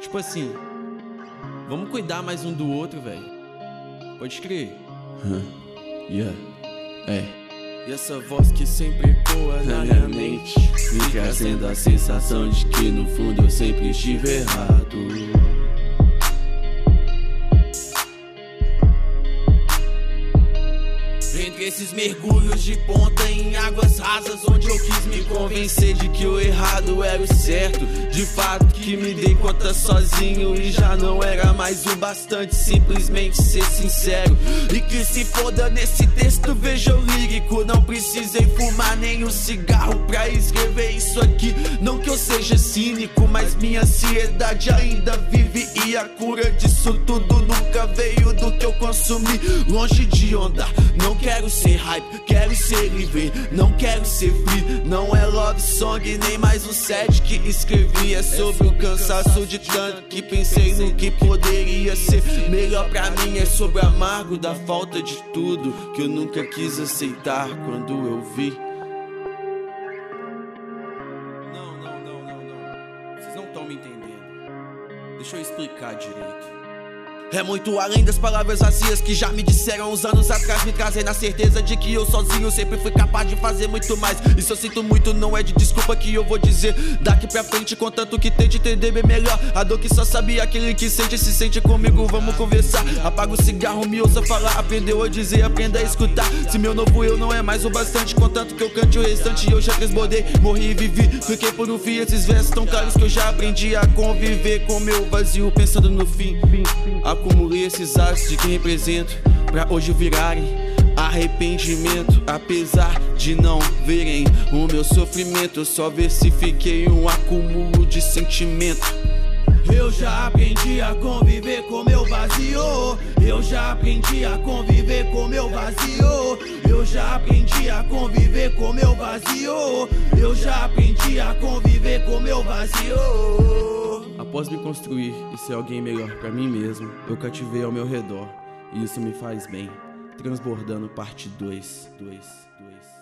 Tipo assim, vamos cuidar mais um do outro, velho. Pode crer. Huh. Yeah. É. E essa voz que sempre ecoa na minha mente Me trazendo a sensação de que no fundo eu sempre estive errado Entre esses mergulhos de ponta em águas rasas Onde eu quis me convencer de que o errado era o certo De fato que me dei conta sozinho E já não era mais o bastante. Simplesmente ser sincero. E que se foda nesse texto veja o lírico precisei fumar nem um cigarro pra escrever isso aqui Não que eu seja cínico, mas minha ansiedade ainda vive E a cura disso tudo nunca veio do que eu consumi Longe de onda, não quero ser hype, quero ser livre. Não quero ser free, não é love song, nem mais um set que escrevi. É sobre o cansaço de tanto que pensei no que poderia ser melhor pra mim. É sobre o amargo da falta de tudo que eu nunca quis aceitar quando eu vi. Não, não, não, não, não. Vocês não estão me entendendo. Deixa eu explicar direito. É muito além das palavras vazias que já me disseram uns anos atrás, me trazendo a certeza de que eu sozinho sempre fui capaz de fazer muito mais. Isso eu sinto muito, não é de desculpa que eu vou dizer daqui pra frente, contanto que tente entender bem melhor. A dor que só sabia aquele que sente, se sente comigo, vamos conversar. Apaga o cigarro, me ouça falar, aprendeu a dizer, aprenda a escutar. Se meu novo eu não é mais o bastante, contanto que eu cante o restante, eu já transbordei, morri e vivi. Fiquei por um fim, esses versos tão claros que eu já aprendi a conviver com meu vazio, pensando no fim. Acumulei esses atos de quem represento Pra hoje virarem arrependimento Apesar de não verem o meu sofrimento Eu só versifiquei um acúmulo de sentimento eu já aprendi a conviver com meu vazio. Eu já aprendi a conviver com meu vazio. Eu já aprendi a conviver com meu vazio. Eu já aprendi a conviver com meu vazio. Após me construir e ser alguém melhor pra mim mesmo, eu cativei ao meu redor. E isso me faz bem. Transbordando parte 2, 2, 2.